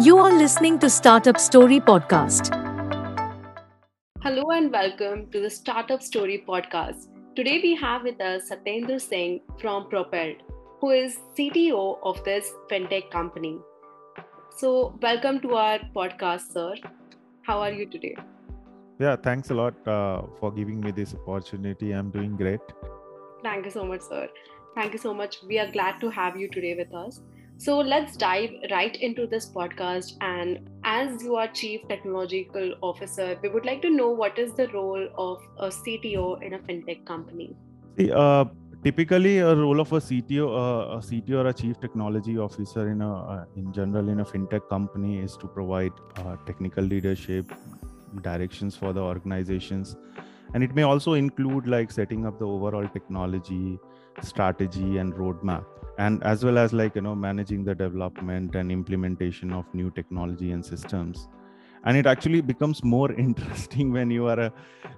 You are listening to Startup Story Podcast. Hello and welcome to the Startup Story Podcast. Today we have with us Satyendra Singh from Propelld, who is CTO of this fintech company. So, welcome to our podcast, sir. How are you today? Yeah, thanks a lot uh, for giving me this opportunity. I'm doing great. Thank you so much, sir. Thank you so much. We are glad to have you today with us. So let's dive right into this podcast. And as you are Chief Technological Officer, we would like to know what is the role of a CTO in a fintech company? Uh, typically, a role of a CTO, uh, a CTO or a Chief Technology Officer in a, uh, in general, in a fintech company, is to provide uh, technical leadership, directions for the organizations, and it may also include like setting up the overall technology strategy and roadmap and as well as like you know managing the development and implementation of new technology and systems. And it actually becomes more interesting when you are a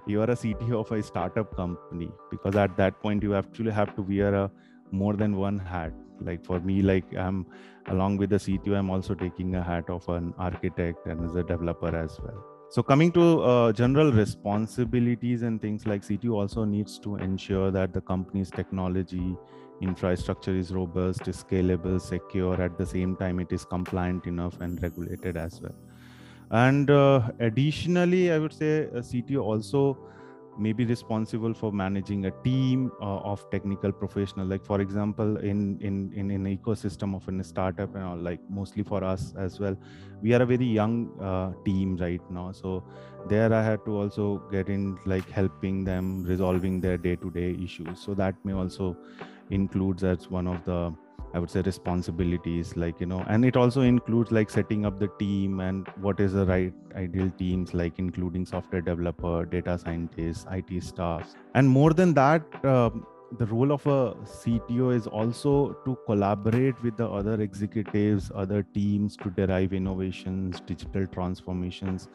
you are a cto of a startup company because at that point you actually have to wear a more than one hat. Like for me like i'm along with the cto i'm also taking a hat of an architect and as a developer as well. So coming to uh, general responsibilities and things like CTO also needs to ensure that the company's technology infrastructure is robust, scalable, secure. At the same time, it is compliant enough and regulated as well. And uh, additionally, I would say a CTO also may be responsible for managing a team uh, of technical professionals like for example in in in an ecosystem of a startup and all, like mostly for us as well we are a very young uh, team right now. So there i had to also get in like helping them resolving their day to day issues. So that may also includes as one of the i would say responsibilities like you know and it also includes like setting up the team and what is the right ideal teams like including software developer data scientists it staff and more than that uh, the role of a cto is also to collaborate with the other executives other teams to derive innovations digital transformations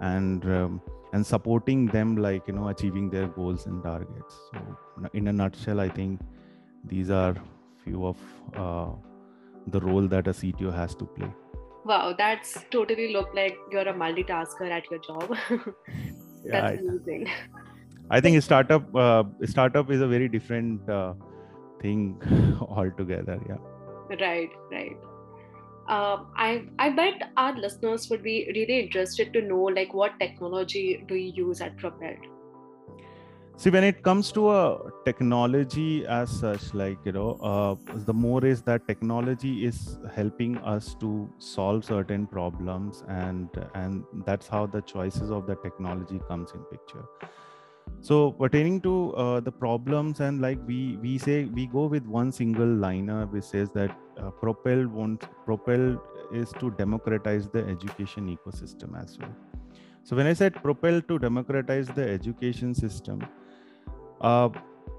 and um, and supporting them like you know achieving their goals and targets. So in a nutshell i think these are few of uh, the role that a CTO has to play. Wow, that's totally look like you're a multitasker at your job. that's I, amazing. I think startup uh, startup is a very different uh, thing altogether. Yeah. Right, right. Uh, I I bet our listeners would be really interested to know like what technology do you use at Propelld? See when it comes to a technology as such like you know uh, the more is that technology is helping us to solve certain problems and and that's how the choices of the technology comes in picture. So pertaining to uh, the problems and like we we say we go with one single liner which says that uh, propel wants propel is to democratize the education ecosystem as well. So when i said propel to democratize the education system uh,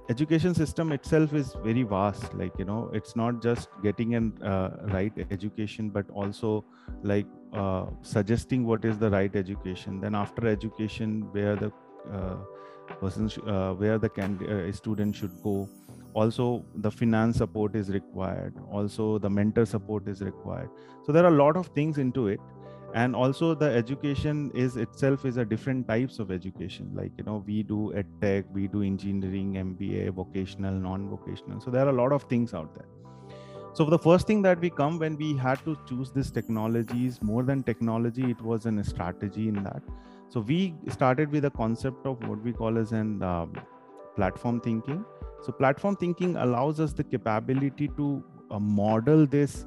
education system itself is very vast like you know it's not just getting an uh, right education but also like uh, suggesting what is the right education. Then after education where the uh, person sh- uh, where the can- uh, student should go. Also the finance support is required. Also the mentor support is required. So there are a lot of things into it and also the education is itself is a different types of education. Like you know we do ed tech we do engineering mba vocational non-vocational. So there are a lot of things out there. So the first thing that we come when we had to choose these technologies more than technology it was a strategy in that. So we started with a concept of what we call as an uh, platform thinking. So platform thinking allows us the capability to uh, model this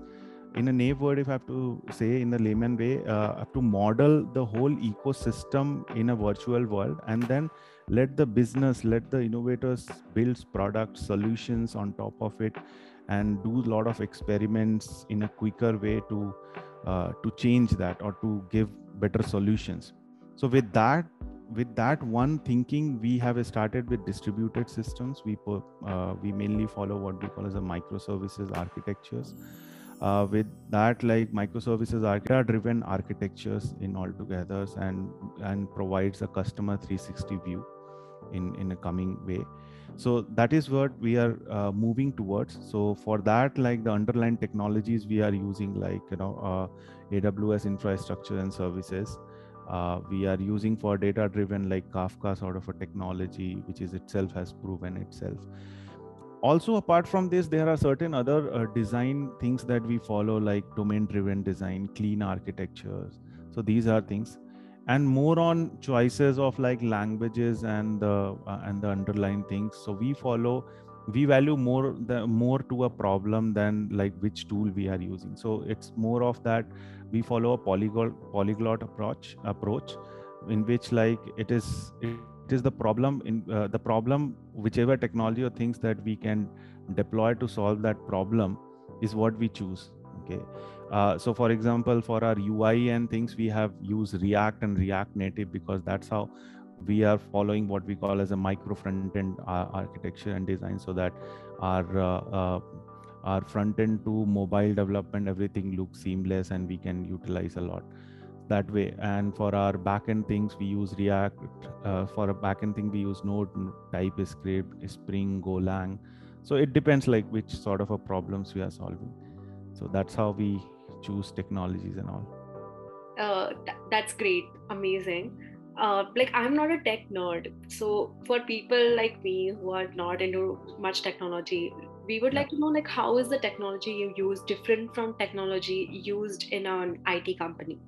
in a naive word, if I have to say in the layman way, uh, have to model the whole ecosystem in a virtual world and then let the business, let the innovators build products, solutions on top of it and do a lot of experiments in a quicker way to uh, to change that or to give better solutions. So with that with that one thinking we have started with distributed systems. We uh, we mainly follow what we call as a microservices architectures uh, with that like microservices are driven architectures in altogether and and provides a customer 360 view in in a coming way. So that is what we are uh, moving towards. So for that like the underlying technologies we are using like you know uh, aws infrastructure and services uh, we are using for data driven like kafka sort of a technology which is itself has proven itself also apart from this there are certain other uh, design things that we follow like domain driven design clean architectures. So these are things. And more on choices of like languages and the uh, and the underlying things. So we follow we value more the more to a problem than like which tool we are using. So it's more of that we follow a polyglot polyglot approach approach in which like it is it is the problem in uh, the problem whichever technology or things that we can deploy to solve that problem is what we choose okay? Uh, so for example for our ui and things we have used react and react native because that's how we are following what we call as a micro front end uh, architecture and design so that our uh, uh, our front end to mobile development everything looks seamless and we can utilize a lot that way. And for our backend things we use react. Uh, for a backend thing we use node typescript spring golang. So it depends like which sort of a problems we are solving. So that's how we choose technologies and all. Uh, th- that's great. Amazing. Uh, like i'm not a tech nerd. So for people like me who are not into much technology we would like to know like how is the technology you use different from technology used in an it company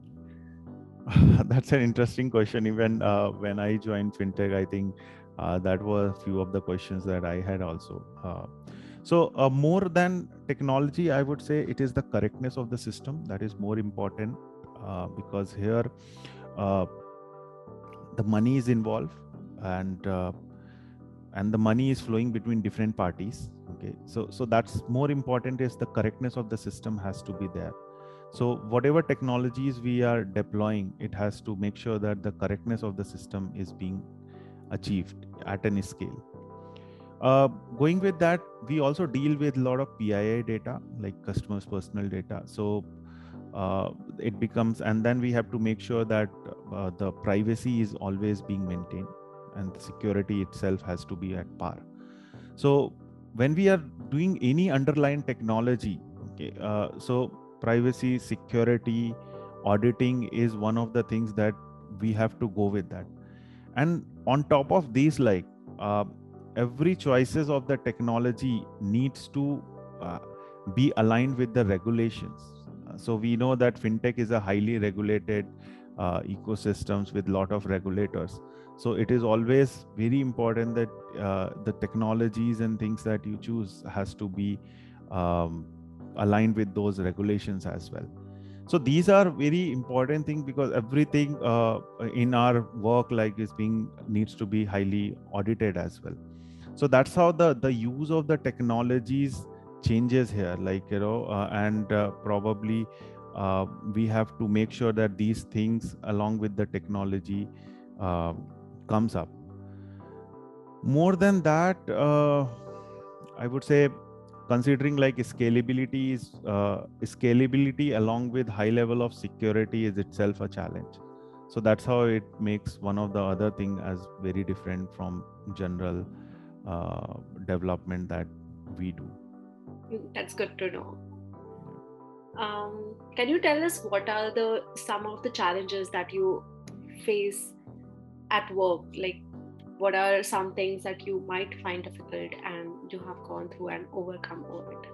that's an interesting question. Even uh, when i joined fintech i think uh, that were a few of the questions that i had also. Uh, so uh, more than technology i would say it is the correctness of the system that is more important uh, because here uh, the money is involved and and the money is flowing between different parties okay? So so that's more important is the correctness of the system has to be there so whatever technologies we are deploying it has to make sure that the correctness of the system is being achieved at any scale. Uh, going with that we also deal with a lot of pii data like customers personal data. So uh, it becomes and then we have to make sure that uh, the privacy is always being maintained and the security itself has to be at par. So when we are doing any underlying technology okay uh, so privacy security auditing is one of the things that we have to go with that. And on top of these like uh, every choices of the technology needs to uh, be aligned with the regulations. So we know that fintech is a highly regulated uh, ecosystems with lot of regulators. So it is always very important that uh, the technologies and things that you choose has to be um, aligned with those regulations as well. So these are very important things because everything uh, in our work like is being needs to be highly audited as well. So that's how the the use of the technologies changes here like you know uh, and uh, probably uh, we have to make sure that these things along with the technology uh, comes up. More than that uh, i would say considering like scalability is uh, scalability along with high level of security is itself a challenge so that's how it makes one of the other thing as very different from general development that we do that's good to know. Um, can you tell us what are the some of the challenges that you face at work? Like, what are some things that you might find difficult and you have gone through and overcome over it?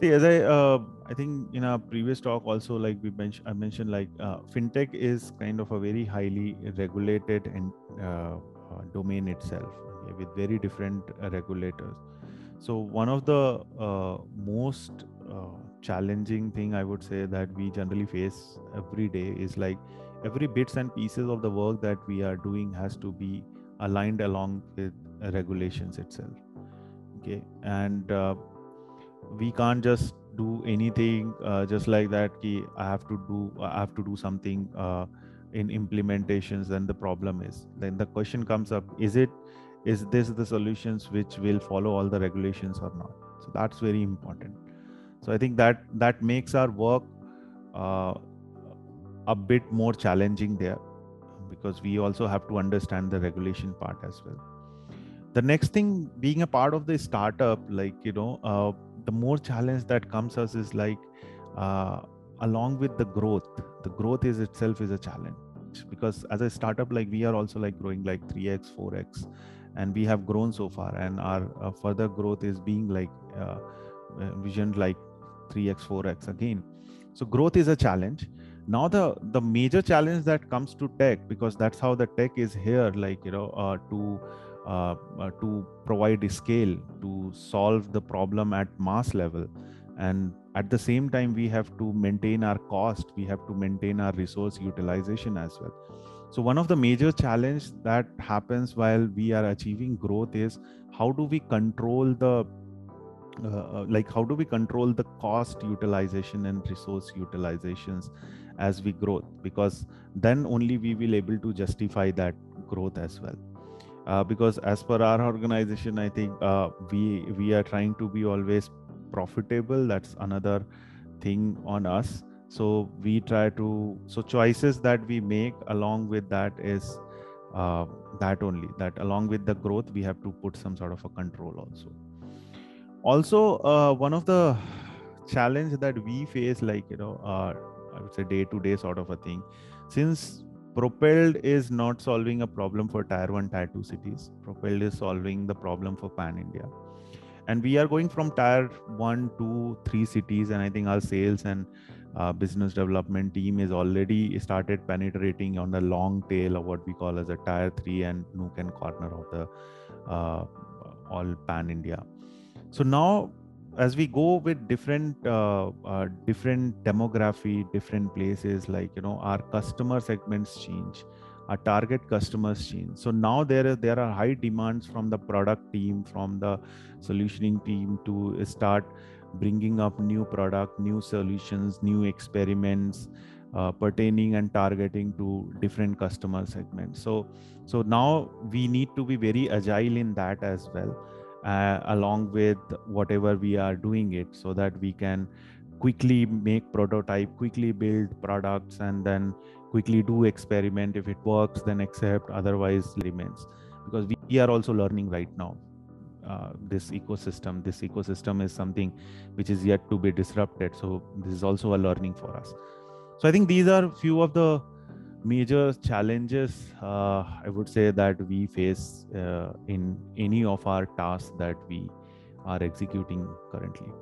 See, as I, uh, I think in our previous talk also, like we mentioned, I mentioned like uh, fintech is kind of a very highly regulated and uh, uh domain itself okay, with very different uh, regulators so one of the uh, most challenging thing I would say that we generally face every day is like every bits and pieces of the work that we are doing has to be aligned along with regulations itself. Okay, and uh, we can't just do anything uh, just like that. Ki I have to do I have to do something uh, in implementations. Then the problem is then the question comes up: Is it is this the solutions which will follow all the regulations or not so that's very important so i think that that makes our work uh, a bit more challenging there because we also have to understand the regulation part as well. The next thing being a part of the startup like you know uh, the more challenge that comes us is like uh, along with the growth the growth is itself is a challenge. Because as a startup like we are also like growing like 3x 4x and we have grown so far and our uh, further growth is being like uh, visioned like 3x 4x again. So growth is a challenge now the the major challenge that comes to tech because that's how the tech is here like you know uh, to uh, uh, to provide scale to solve the problem at mass level. And at the same time we have to maintain our cost we have to maintain our resource utilization as well. So one of the major challenge that happens while we are achieving growth is how do we control the uh, uh like how do we control the cost utilization and resource utilizations as we grow because then only we will able to justify that growth as well. Uh, because as per our organization i think uh, we we are trying to be always profitable. That's another thing on us. So we try to so choices that we make along with that is uh, that only that along with the growth we have to put some sort of a control also. Also uh, one of the challenge that we face like you know uh, i would say day to day sort of a thing. Since propelld is not solving a problem for tier 1 tier 2 cities propelld is solving the problem for pan india. And we are going from tier 1 2 3 cities and i think our sales and uh, business development team is already started penetrating on the long tail of what we call as a tier 3 and nook and corner of the uh, all pan india. So now as we go with different uh, uh, different demography different places like you know our customer segments change our target customers change. So now there is there are high demands from the product team from the solutioning team to start bringing up new product new solutions new experiments uh, pertaining and targeting to different customer segments. So so now we need to be very agile in that as well uh, along with whatever we are doing it so that we can quickly make prototype quickly build products and then quickly do experiment. If it works then accept. Otherwise remains. Because we are also learning right now. Uh, this ecosystem this ecosystem is something which is yet to be disrupted. So this is also a learning for us. So i think these are few of the major challenges uh, i would say that we face uh, in any of our tasks that we are executing currently.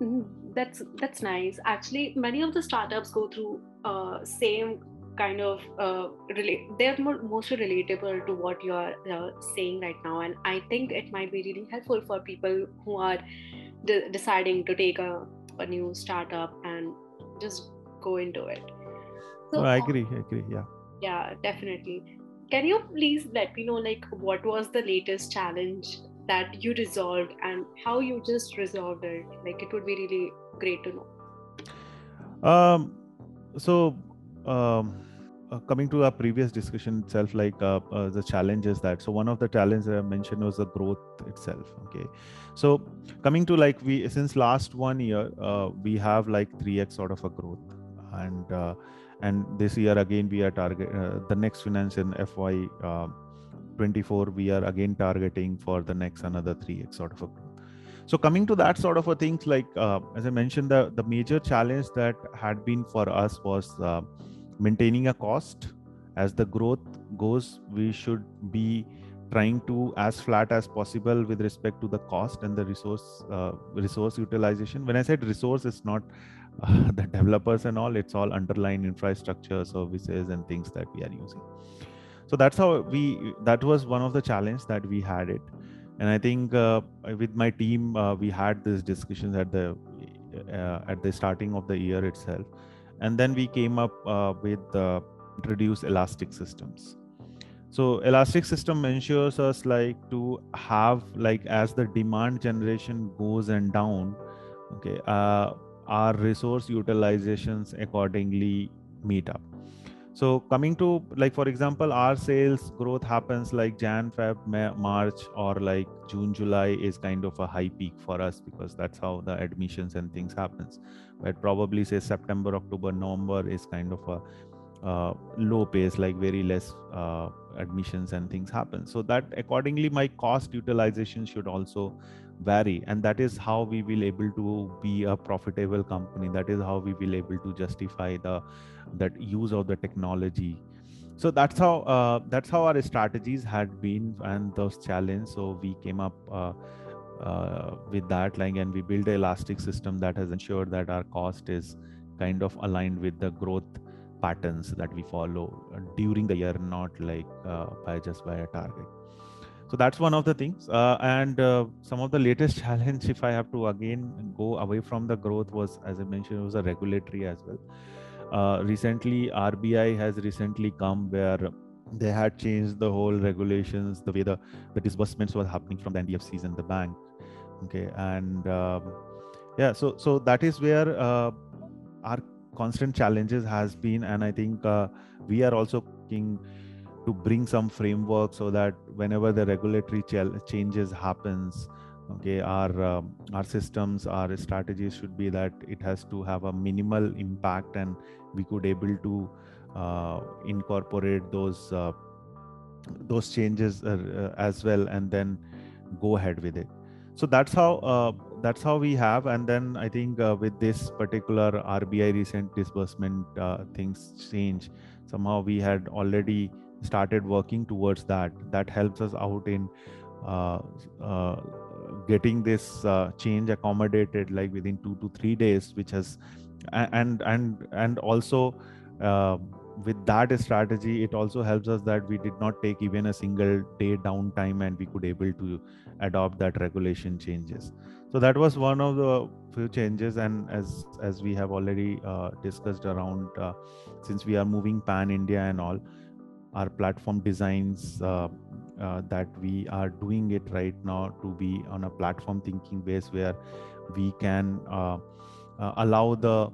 Mm-hmm. that's that's nice. Actually many of the startups go through uh, same kind of uh, relate they're more, mostly relatable to what you're uh, saying right now and i think it might be really helpful for people who are de- deciding to take a, a new startup and just go into it so, oh, I agree. I agree. Yeah. Yeah, definitely. Can you please let me know, like, what was the latest challenge that you resolved and how you just resolved it? Like, it would be really great to know. Um, so, um, uh, coming to our previous discussion itself, like uh, uh, the challenges that so one of the challenges I mentioned was the growth itself. Okay, so coming to like we since last one year, uh, we have like three x sort of a growth, and uh, and this year again we are target uh, the next finance in fy uh, 24 we are again targeting for the next another 3x sort of a growth so coming to that sort of a things like uh, as i mentioned the the major challenge that had been for us was uh, maintaining a cost. As the growth goes we should be trying to as flat as possible with respect to the cost and the resource uh, resource utilization. When i said resource it's not the developers and all it's all underlying infrastructure services and things that we are using. So that's how we that was one of the challenge that we had it. And i think uh, with my team uh, we had these discussions at the uh, at the starting of the year itself. And then we came up uh, with uh, introduce elastic systems. So elastic system ensures us like to have like as the demand generation goes and down okay uh, our resource utilizations accordingly meet up. So coming to like for example our sales growth happens like jan feb march or like june july is kind of a high peak for us because that's how the admissions and things happens. But probably say september october november is kind of a uh, low pace like very less uh, admissions and things happen. So that accordingly my cost utilization should also vary and that is how we will able to be a profitable company. That is how we will able to justify the that use of the technology. So that's how uh, that's how our strategies had been and those challenges so we came up uh, uh, with that like and we build an elastic system that has ensured that our cost is kind of aligned with the growth patterns that we follow uh, during the year not like uh, by just by a target so that's one of the things. Uh, and uh, some of the latest challenge if i have to again go away from the growth was as i mentioned it was a regulatory as well. Uh, recently RBI has recently come where they had changed the whole regulations, the way the, the disbursements were happening from the NBFCs and the bank. Okay, and um, yeah, so so that is where uh, our constant challenges has been, and I think uh, we are also looking to bring some framework so that whenever the regulatory ch- changes happens, okay our um, our systems our strategies should be that it has to have a minimal impact and we could able to uh, incorporate those uh, those changes uh, uh as well and then go ahead with it. So that's how uh, that's how we have and then i think uh, with this particular rbi recent disbursement things change. Somehow we had already started working towards that that helps us out in getting this uh, change accommodated like within two to three days which has and and and also uh, with that strategy it also helps us that we did not take even a single day downtime and we could able to adopt that regulation changes. So that was one of the few changes and as as we have already uh, discussed around uh, since we are moving pan india and all our platform designs uh, uh, that we are doing it right now to be on a platform thinking base where we can uh, uh, allow the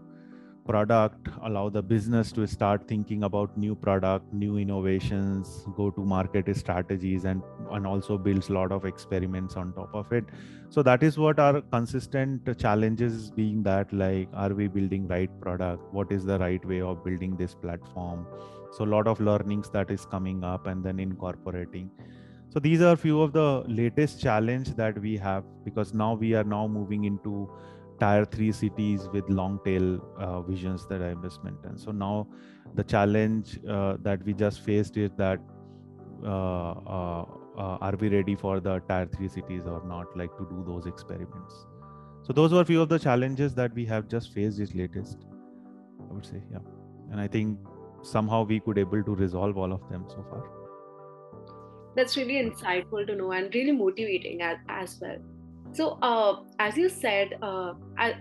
product allow the business to start thinking about new product new innovations go to market strategies and and also builds a lot of experiments on top of it. So that is what our consistent challenges being that like are we building right product? What is the right way of building this platform so a lot of learnings that is coming up and then incorporating. So these are few of the latest challenge that we have because now we are now moving into tier 3 cities with long tail uh, visions that i just mentioned. So now the challenge uh, that we just faced is that uh, uh, uh, are we ready for the tier 3 cities or not like to do those experiments? So those were a few of the challenges that we have just faced this latest i would say yeah. And i think somehow we could able to resolve all of them so far. That's really insightful to know and really motivating as, as well. So uh, as you said uh, I,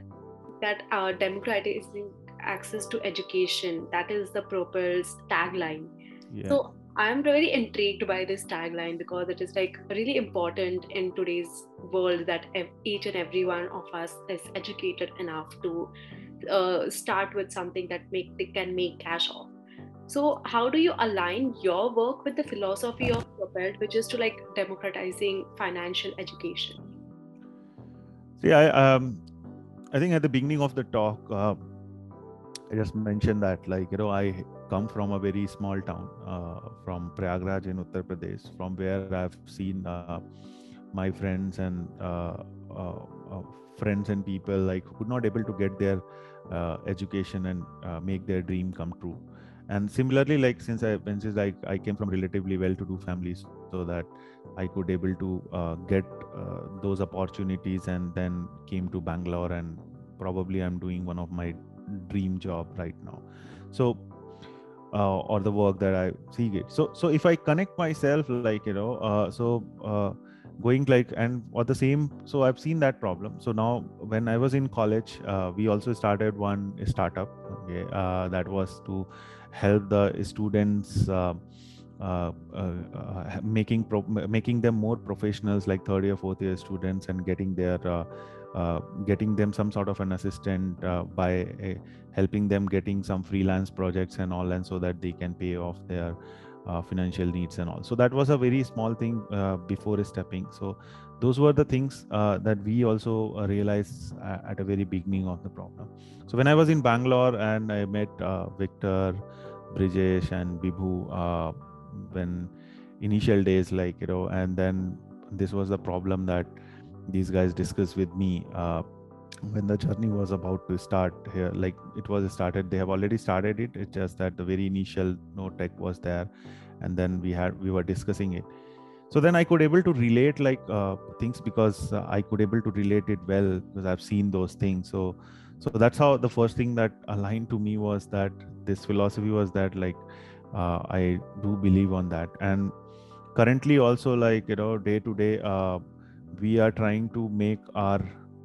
that uh, democratizing access to education that is the propel's tagline. Yeah. so i'm very intrigued by this tagline because it is like really important in today's world that each and every one of us is educated enough to uh, start with something that make they can make cash off so how do you align your work with the philosophy of propelld which is to like democratizing financial education? See i um i think at the beginning of the talk uh, i just mentioned that like you know i come from a very small town uh, from prayagraj in uttar pradesh from where i've seen uh, my friends and uh, uh, uh, friends and people like who could not able to get their education and make their dream come true and similarly like since i since like i came from relatively well-to-do families so that i could able to uh, get uh, those opportunities and then came to bangalore and probably i'm doing one of my dream job right now. So uh, or the work that i see it. So so if i connect myself like you know uh, so uh, going like and or the same so i've seen that problem. So now when i was in college uh, we also started one startup okay that was to help the students uh, uh, uh, making pro- making them more professionals like third year fourth year students and getting their uh, getting them some sort of an assistant uh, by uh, helping them getting some freelance projects and all and so that they can pay off their financial needs and all. So that was a very small thing before stepping. So those were the things that we also realized at a very beginning of the problem so when i was in bangalore and i met victor Brijesh and Bibhu uh, when initial days, like you know, and then this was the problem that these guys discussed with me uh, when the journey was about to start here. Like it was started, they have already started it. It's just that the very initial no tech was there, and then we had we were discussing it so then i could able to relate like uh, things because uh, i could able to relate it well because i've seen those things so so that's how the first thing that aligned to me was that this philosophy was that like uh, i do believe on that. And currently also like you know day to day uh, we are trying to make our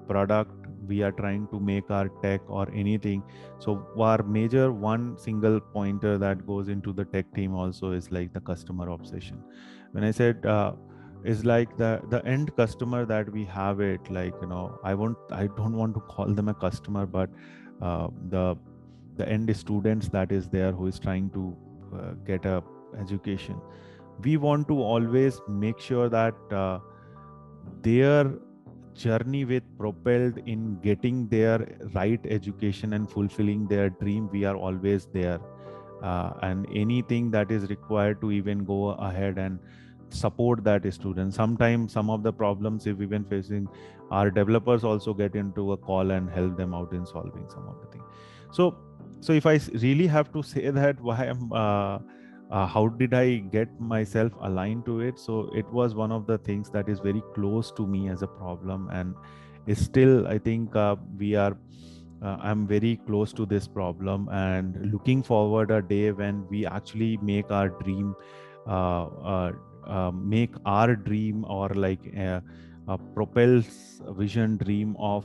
product we are trying to make our tech or anything. So our major one single pointer that goes into the tech team also is like the customer obsession. When i said uh, is like the the end customer that we have it like you know i won't i don't want to call them a customer but uh, the the end students that is there who is trying to uh, get a education. We want to always make sure that uh, their journey with propelld in getting their right education and fulfilling their dream we are always there. Uh, and anything that is required to even go ahead and support that student. Sometimes some of the problems if we've been facing our developers also get into a call and help them out in solving some of the things so so if i really have to say that why am uh, uh, how did i get myself aligned to it? So it was one of the things that is very close to me as a problem and is still i think uh, we are uh, i'm very close to this problem and looking forward a day when we actually make our dream uh, uh, make our dream or like uh, uh, propels vision dream of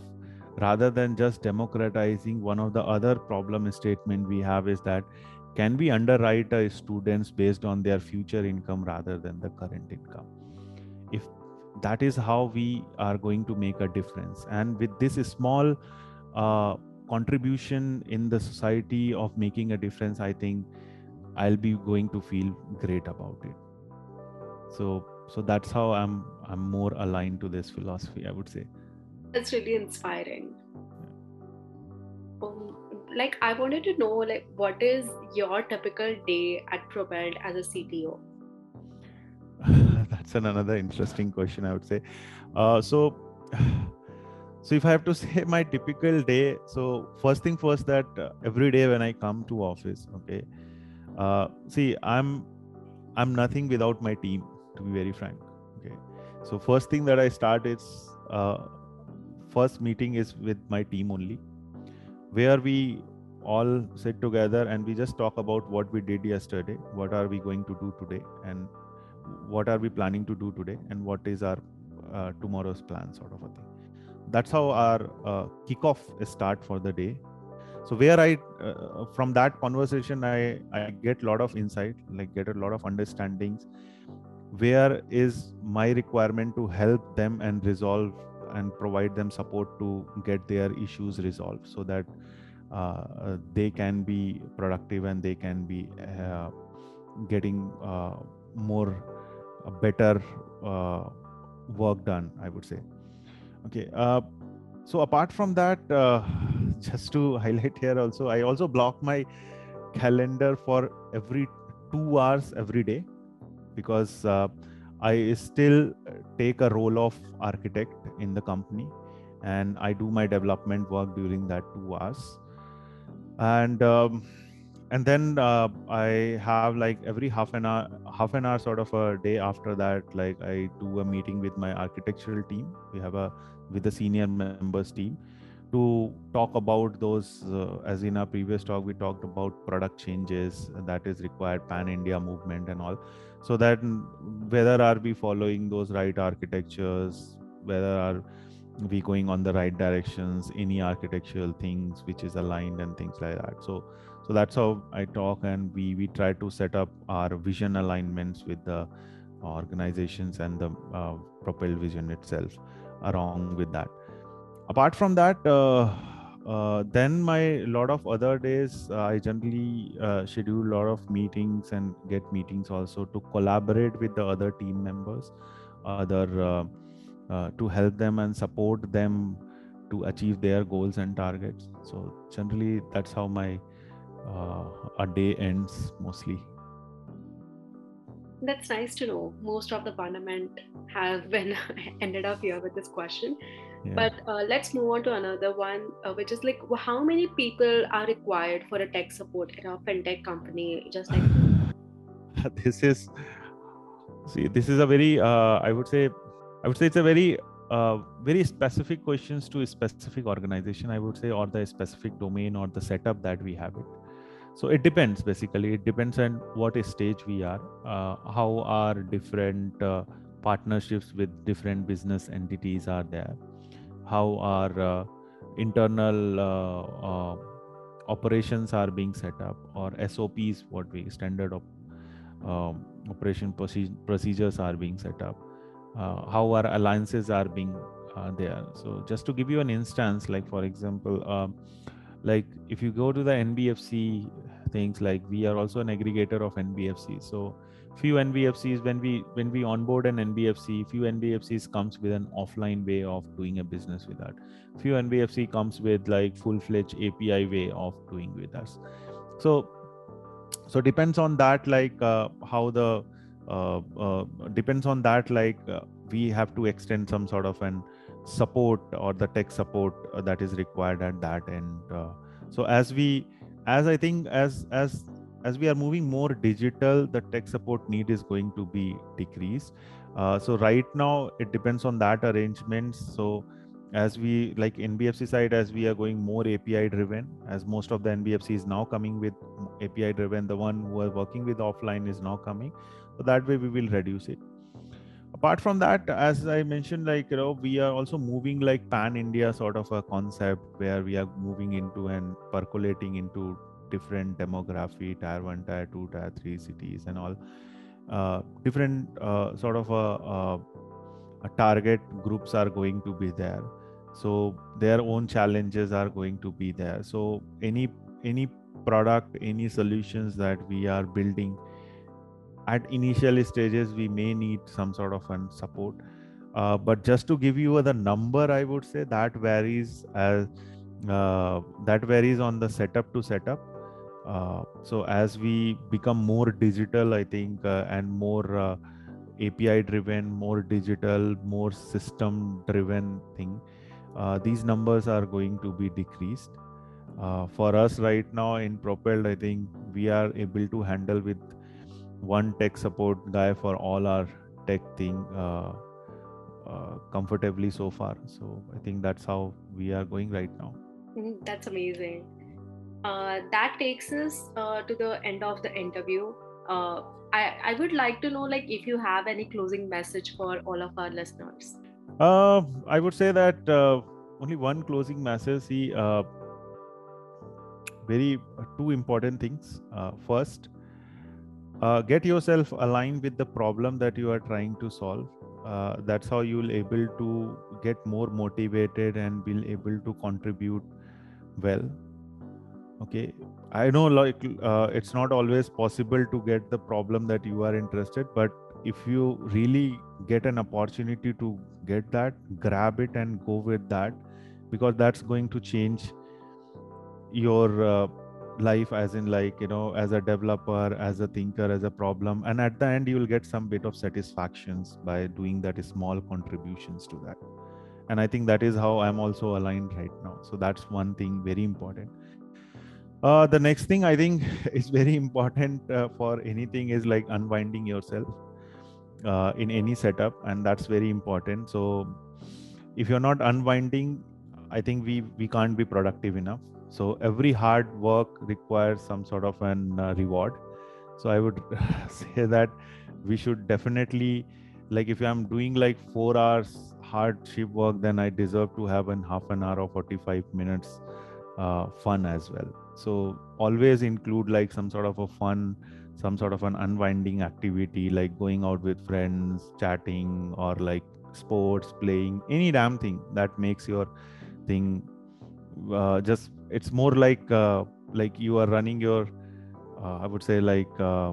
rather than just democratizing one of the other problem statement we have is that can we underwrite a students based on their future income rather than the current income? If that is how we are going to make a difference. And with this small uh, contribution in the society of making a difference i think i'll be going to feel great about it so so that's how i'm i'm more aligned to this philosophy i would say. That's really inspiring. Um, like i wanted to know like what is your typical day at propelld as a cto that's an, another interesting question i would say. Uh, so so if i have to say my typical day so first thing first that uh, every day when i come to office okay uh, see i'm i'm nothing without my team to be very frank okay? So first thing that i start is uh, first meeting is with my team only where we all sit together and we just talk about what we did yesterday what are we going to do today and what are we planning to do today and what is our uh, tomorrow's plan sort of a thing. That's how our uh, kickoff start for the day. So where i uh, from that conversation i i get a lot of insight like get a lot of understandings where is my requirement to help them and resolve and provide them support to get their issues resolved so that uh, they can be productive and they can be uh, getting uh, more uh, better uh, work done i would say. Okay uh, so apart from that just to highlight here also i also block my calendar for every 2 hours every day because uh, I still take a role of architect in the company and I do my development work during that two hours. And um, and then uh, I have like every half an hour, half an hour sort of a day after that, like I do a meeting with my architectural team. We have a with the senior members team to talk about those. Uh, as in our previous talk, we talked about product changes that is required, pan India movement and all so that whether are we following those right architectures whether are we going on the right directions any architectural things which is aligned and things like that. So so that's how i talk and we we try to set up our vision alignments with the organizations and the uh, propel vision itself along with that. Apart from that uh, uh, then my lot of other days uh, i generally uh, schedule a lot of meetings and get meetings also to collaborate with the other team members other uh, uh, to help them and support them to achieve their goals and targets. So generally that's how my uh, a day ends mostly. That's nice to know. Most of the parliament have been ended up here with this question yeah. but uh, let's move on to another one uh, which is like how many people are required for a tech support in a fintech company? Just like this is see this is a very uh, i would say i would say it's a very uh, very specific questions to a specific organization i would say or the specific domain or the setup that we have it. So it depends basically. It depends on what stage we are uh, how our different uh, partnerships with different business entities are there how our uh, internal uh, uh, operations are being set up or sops what we standard of um, operation procedures are being set up uh, how our alliances are being there. So just to give you an instance like for example um, like if you go to the nbfc things like we are also an aggregator of nbfc so few nbfcs when we when we onboard an nbfc few nbfcs comes with an offline way of doing a business with that few nbfc comes with like full-fledged api way of doing with us. So so depends on that like uh, how the uh, uh, depends on that like uh, we have to extend some sort of an support or the tech support uh, that is required at that end uh, so as we as i think as as as we are moving more digital the tech support need is going to be decreased. Uh, so right now it depends on that arrangement. So as we like nbfc side as we are going more api driven as most of the nbfc is now coming with api driven the one who are working with offline is now coming. So that way we will reduce it. Apart from that as i mentioned like you know we are also moving like pan india sort of a concept where we are moving into and percolating into different demography tier 1 tier 2 tier 3 cities and all. Uh, different uh, sort of a, a, a target groups are going to be there. So their own challenges are going to be there. So any any product any solutions that we are building at initial stages we may need some sort of an support. Uh, but just to give you the number i would say that varies as uh, that varies on the setup to setup uh, so as we become more digital i think uh, and more uh, api driven more digital more system driven thing uh, these numbers are going to be decreased for us right now in propelld i think we are able to handle with one tech support guy for all our tech thing uh, uh, comfortably so far. So I think that's how we are going right now. Mm, that's amazing. Uh, that takes us uh, to the end of the interview. Uh, I, I would like to know like if you have any closing message for all of our listeners. Uh, I would say that only one closing message. See, very two important things. first, uh, get yourself aligned with the problem that you are trying to solve uh, that's how you'll able to get more motivated and will able to contribute well okay. I know like uh, it's not always possible to get the problem that you are interested but if you really get an opportunity to get that grab it and go with that because that's going to change your uh, life as in like you know as a developer as a thinker as a problem and at the end you will get some bit of satisfactions by doing that small contributions to that. And i think that is how i'm also aligned right now. So that's one thing very important uh, the next thing i think is very important uh, for anything is like unwinding yourself uh, in any setup and that's very important. So if you're not unwinding i think we we can't be productive enough. So every hard work requires some sort of an uh, reward. So i would say that we should definitely like if i'm doing like 4 hours hard hardship work then i deserve to have an half an hour or 45 minutes uh, fun as well so always include like some sort of a fun some sort of an unwinding activity like going out with friends chatting or like sports playing any damn thing that makes your thing uh, just it's more like uh, like you are running your uh, i would say like uh,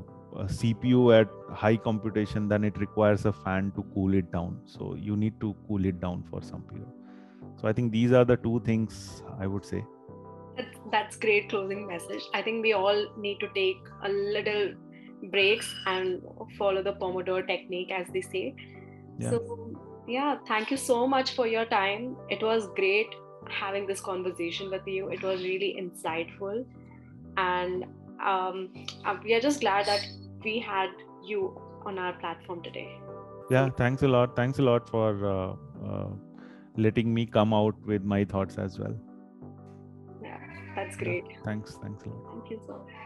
cpu at high computation then it requires a fan to cool it down. So you need to cool it down for some period. So i think these are the two things i would say That's, that's great closing message. I think we all need to take a little breaks and follow the Pomodoro technique, as they say. Yeah. So, yeah, thank you so much for your time. It was great having this conversation with you. It was really insightful. And um, uh, we are just glad that we had you on our platform today. Yeah, thanks a lot. Thanks a lot for uh, uh, letting me come out with my thoughts as well. That's great. Yeah, thanks. Thanks a lot. Thank you so much.